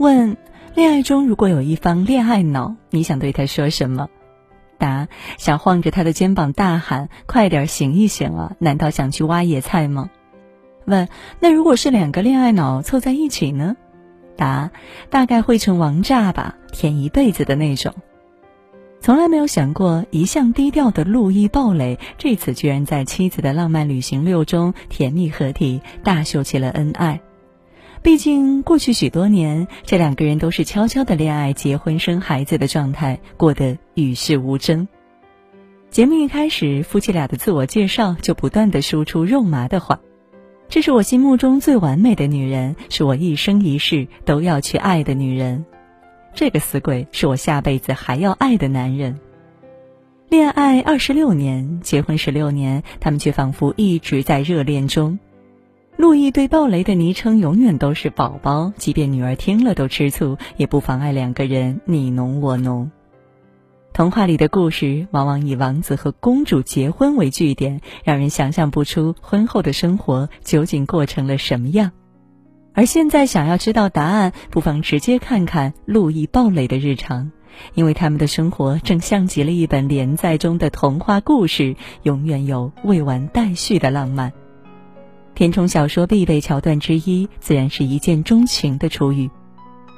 问：恋爱中如果有一方恋爱脑，你想对他说什么？答：想晃着他的肩膀大喊：“快点醒一醒啊！难道想去挖野菜吗？”问：那如果是两个恋爱脑凑在一起呢？答：大概会成王炸吧，舔一辈子的那种。从来没有想过，一向低调的陆毅鲍蕾这次居然在妻子的浪漫旅行六中甜蜜合体，大秀起了恩爱。毕竟过去许多年，这两个人都是悄悄的恋爱、结婚、生孩子的状态，过得与世无争。节目一开始，夫妻俩的自我介绍就不断的输出肉麻的话：“这是我心目中最完美的女人，是我一生一世都要去爱的女人。”这个死鬼是我下辈子还要爱的男人。恋爱二十六年，结婚十六年，他们却仿佛一直在热恋中。陆毅对鲍蕾的昵称永远都是“宝宝”，即便女儿听了都吃醋，也不妨碍两个人你侬我侬。童话里的故事往往以王子和公主结婚为据点，让人想象不出婚后的生活究竟过成了什么样。而现在想要知道答案，不妨直接看看陆毅、鲍蕾的日常，因为他们的生活正像极了一本连载中的童话故事，永远有未完待续的浪漫。填充小说必备桥段之一，自然是一见钟情的初遇。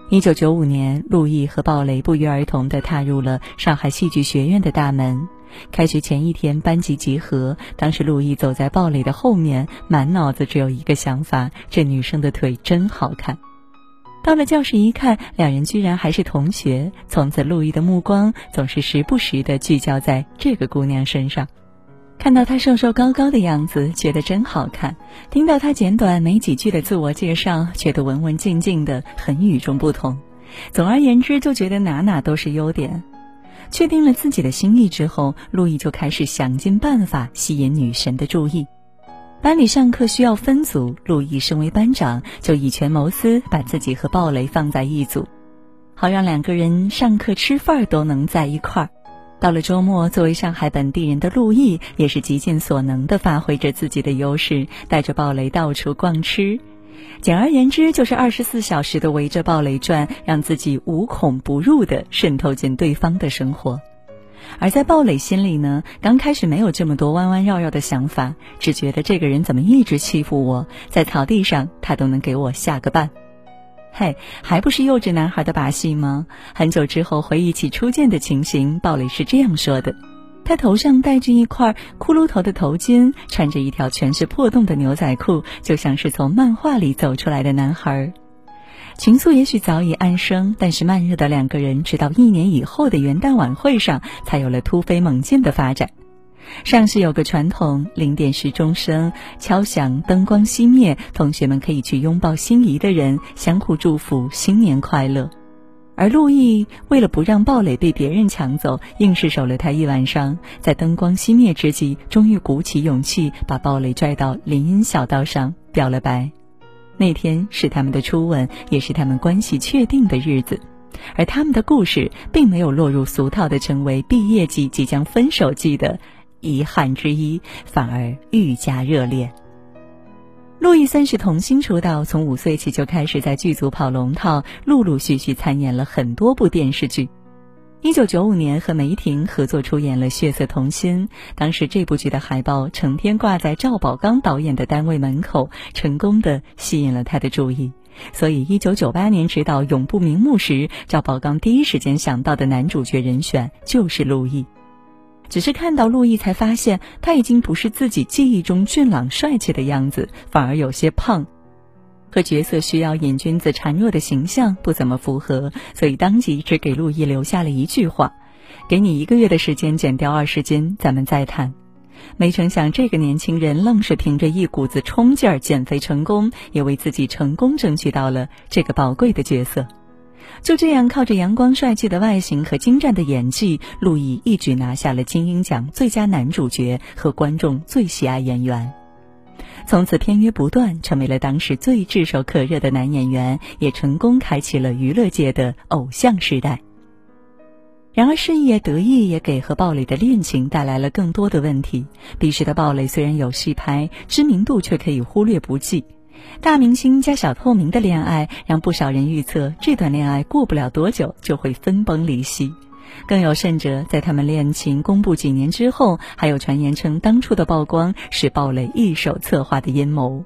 一九九五年，陆毅和鲍蕾不约而同地踏入了上海戏剧学院的大门。开学前一天，班级集合。当时，陆毅走在鲍蕾的后面，满脑子只有一个想法：这女生的腿真好看。到了教室一看，两人居然还是同学。从此，陆毅的目光总是时不时地聚焦在这个姑娘身上。看到她瘦瘦高高的样子，觉得真好看；听到她简短没几句的自我介绍，觉得文文静静的，很与众不同。总而言之，就觉得哪哪都是优点。确定了自己的心意之后，路易就开始想尽办法吸引女神的注意。班里上课需要分组，路易身为班长，就以权谋私，把自己和鲍蕾放在一组，好让两个人上课吃饭都能在一块儿。到了周末，作为上海本地人的陆毅也是极尽所能地发挥着自己的优势，带着鲍蕾到处逛吃。简而言之，就是二十四小时的围着鲍蕾转，让自己无孔不入的渗透进对方的生活。而在鲍蕾心里呢，刚开始没有这么多弯弯绕绕的想法，只觉得这个人怎么一直欺负我，在草地上他都能给我下个绊。嘿，还不是幼稚男孩的把戏吗？很久之后回忆起初见的情形，鲍蕾是这样说的。他头上戴着一块骷髅头的头巾，穿着一条全是破洞的牛仔裤，就像是从漫画里走出来的男孩。情愫也许早已暗生，但是慢热的两个人，直到一年以后的元旦晚会上，才有了突飞猛进的发展。上世有个传统，零点时钟声敲响，灯光熄灭，同学们可以去拥抱心仪的人，相互祝福新年快乐。而陆毅为了不让鲍蕾被别人抢走，硬是守了她一晚上。在灯光熄灭之际，终于鼓起勇气把鲍蕾拽到林荫小道上表了白。那天是他们的初吻，也是他们关系确定的日子。而他们的故事并没有落入俗套的成为毕业季即将分手季的遗憾之一，反而愈加热烈。陆毅算是童星出道，从五岁起就开始在剧组跑龙套，陆陆续续参演了很多部电视剧。一九九五年和梅婷合作出演了《血色童心》，当时这部剧的海报成天挂在赵宝刚导演的单位门口，成功的吸引了他的注意。所以一九九八年执导《永不瞑目》时，赵宝刚第一时间想到的男主角人选就是陆毅。只是看到陆毅，才发现他已经不是自己记忆中俊朗帅气的样子，反而有些胖，和角色需要瘾君子孱弱的形象不怎么符合，所以当即只给陆毅留下了一句话：“给你一个月的时间减掉二十斤，咱们再谈。”没成想，这个年轻人愣是凭着一股子冲劲儿减肥成功，也为自己成功争取到了这个宝贵的角色。就这样，靠着阳光帅气的外形和精湛的演技，陆毅一举拿下了金鹰奖最佳男主角和观众最喜爱演员。从此片约不断，成为了当时最炙手可热的男演员，也成功开启了娱乐界的偶像时代。然而，事业得意也给和鲍蕾的恋情带来了更多的问题。彼时的鲍蕾虽然有戏拍，知名度却可以忽略不计。大明星加小透明的恋爱，让不少人预测这段恋爱过不了多久就会分崩离析。更有甚者，在他们恋情公布几年之后，还有传言称当初的曝光是鲍蕾一手策划的阴谋。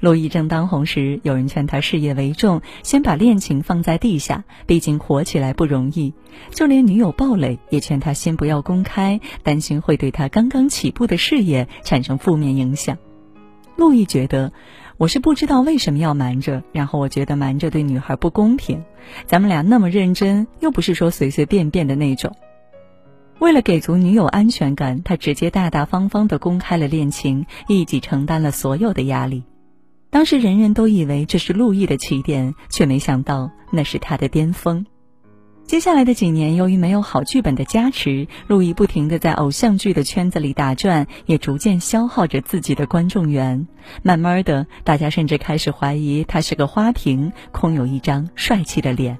陆毅正当红时，有人劝他事业为重，先把恋情放在地下，毕竟火起来不容易。就连女友鲍蕾也劝他先不要公开，担心会对他刚刚起步的事业产生负面影响。陆毅觉得，我是不知道为什么要瞒着，然后我觉得瞒着对女孩不公平。咱们俩那么认真，又不是说随随便便的那种。为了给足女友安全感，他直接大大方方地公开了恋情，一己承担了所有的压力。当时人人都以为这是陆毅的起点，却没想到那是他的巅峰。接下来的几年，由于没有好剧本的加持，陆毅不停地在偶像剧的圈子里打转，也逐渐消耗着自己的观众缘。慢慢的，大家甚至开始怀疑他是个花瓶，空有一张帅气的脸。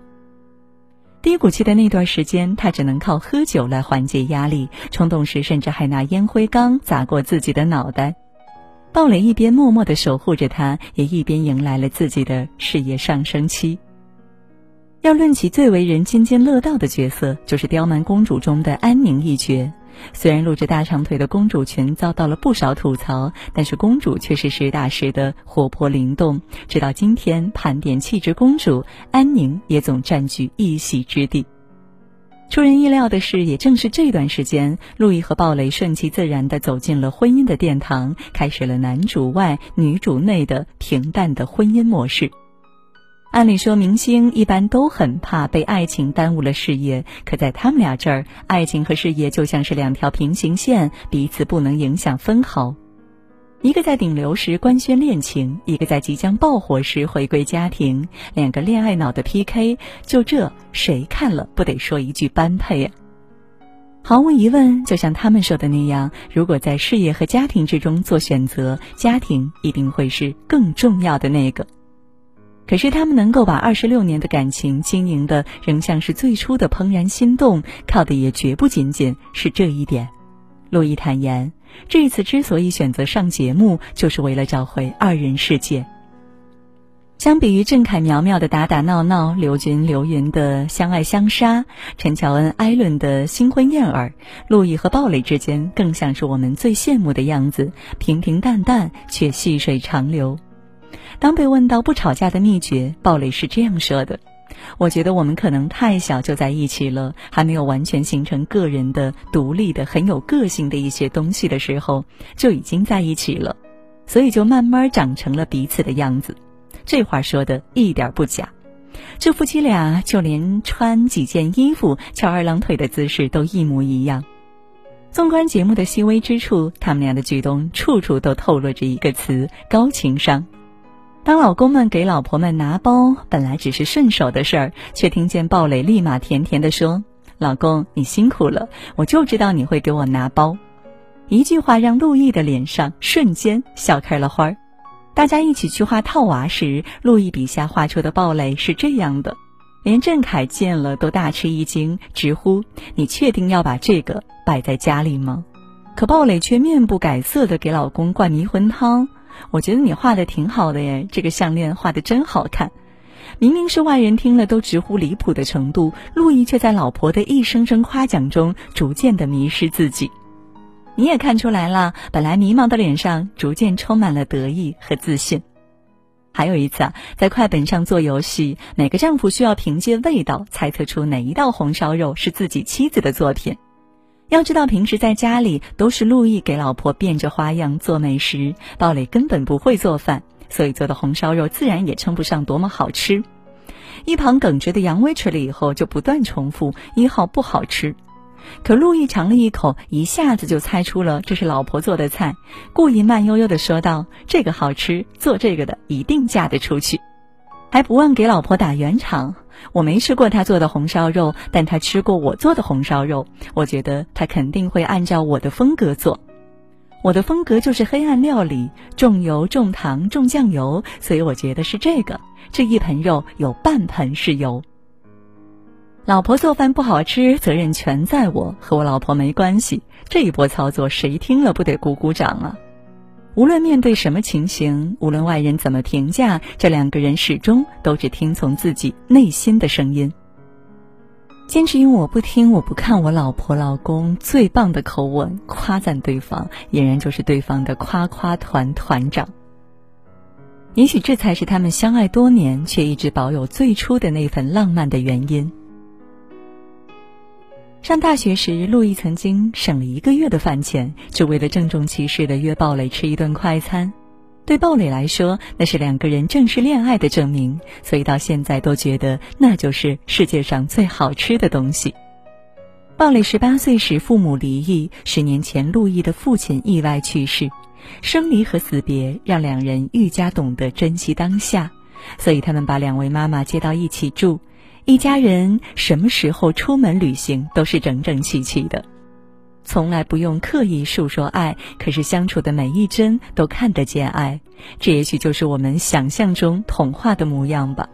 低谷期的那段时间，他只能靠喝酒来缓解压力，冲动时甚至还拿烟灰缸砸过自己的脑袋。鲍蕾一边默默地守护着他，也一边迎来了自己的事业上升期。要论起最为人津津乐道的角色，就是《刁蛮公主》中的安宁一角。虽然露着大长腿的公主裙遭到了不少吐槽，但是公主却是实打实的活泼灵动。直到今天，盘点气质公主，安宁也总占据一席之地。出人意料的是，也正是这段时间，路易和鲍蕾顺其自然地走进了婚姻的殿堂，开始了男主外女主内的平淡的婚姻模式。按理说，明星一般都很怕被爱情耽误了事业，可在他们俩这儿，爱情和事业就像是两条平行线，彼此不能影响分毫。一个在顶流时官宣恋情，一个在即将爆火时回归家庭，两个恋爱脑的 PK，就这谁看了不得说一句般配啊？毫无疑问，就像他们说的那样，如果在事业和家庭之中做选择，家庭一定会是更重要的那个。可是他们能够把二十六年的感情经营的仍像是最初的怦然心动，靠的也绝不仅仅是这一点。陆毅坦言。这次之所以选择上节目，就是为了找回二人世界。相比于郑恺苗苗的打打闹闹，刘军刘云的相爱相杀，陈乔恩艾伦的新婚燕尔，陆毅和鲍蕾之间更像是我们最羡慕的样子，平平淡淡却细水长流。当被问到不吵架的秘诀，鲍蕾是这样说的。我觉得我们可能太小就在一起了，还没有完全形成个人的、独立的、很有个性的一些东西的时候，就已经在一起了，所以就慢慢长成了彼此的样子。这话说的一点不假。这夫妻俩就连穿几件衣服、翘二郎腿的姿势都一模一样。纵观节目的细微之处，他们俩的举动处处都透露着一个词：高情商。当老公们给老婆们拿包，本来只是顺手的事儿，却听见鲍蕾立马甜甜的说：“老公，你辛苦了，我就知道你会给我拿包。”一句话让陆毅的脸上瞬间笑开了花儿。大家一起去画套娃时，陆毅笔下画出的鲍蕾是这样的，连郑恺见了都大吃一惊，直呼：“你确定要把这个摆在家里吗？”可鲍蕾却面不改色的给老公灌迷魂汤。我觉得你画的挺好的耶，这个项链画的真好看。明明是外人听了都直呼离谱的程度，陆毅却在老婆的一声声夸奖中，逐渐的迷失自己。你也看出来了，本来迷茫的脸上，逐渐充满了得意和自信。还有一次啊，在快本上做游戏，每个丈夫需要凭借味道猜测出哪一道红烧肉是自己妻子的作品。要知道，平时在家里都是陆毅给老婆变着花样做美食，鲍蕾根本不会做饭，所以做的红烧肉自然也称不上多么好吃。一旁耿直的杨威吃了以后，就不断重复一号不好吃。可陆毅尝了一口，一下子就猜出了这是老婆做的菜，故意慢悠悠的说道：“这个好吃，做这个的一定嫁得出去。”还不忘给老婆打圆场。我没吃过他做的红烧肉，但他吃过我做的红烧肉。我觉得他肯定会按照我的风格做。我的风格就是黑暗料理，重油、重糖、重酱油，所以我觉得是这个。这一盆肉有半盆是油。老婆做饭不好吃，责任全在我，和我老婆没关系。这一波操作谁听了不得鼓鼓掌啊？无论面对什么情形，无论外人怎么评价，这两个人始终都只听从自己内心的声音。坚持用“我不听，我不看，我老婆老公最棒”的口吻夸赞对方，俨然就是对方的夸夸团团长。也许这才是他们相爱多年却一直保有最初的那份浪漫的原因。上大学时，陆毅曾经省了一个月的饭钱，只为了郑重其事的约鲍蕾吃一顿快餐。对鲍蕾来说，那是两个人正式恋爱的证明，所以到现在都觉得那就是世界上最好吃的东西。鲍蕾十八岁时父母离异，十年前陆毅的父亲意外去世，生离和死别让两人愈加懂得珍惜当下，所以他们把两位妈妈接到一起住。一家人什么时候出门旅行都是整整齐齐的，从来不用刻意诉说爱，可是相处的每一帧都看得见爱，这也许就是我们想象中童话的模样吧。